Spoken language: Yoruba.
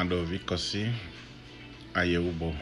àdọ̀bí kọ sí àyẹ̀wò bọ̀.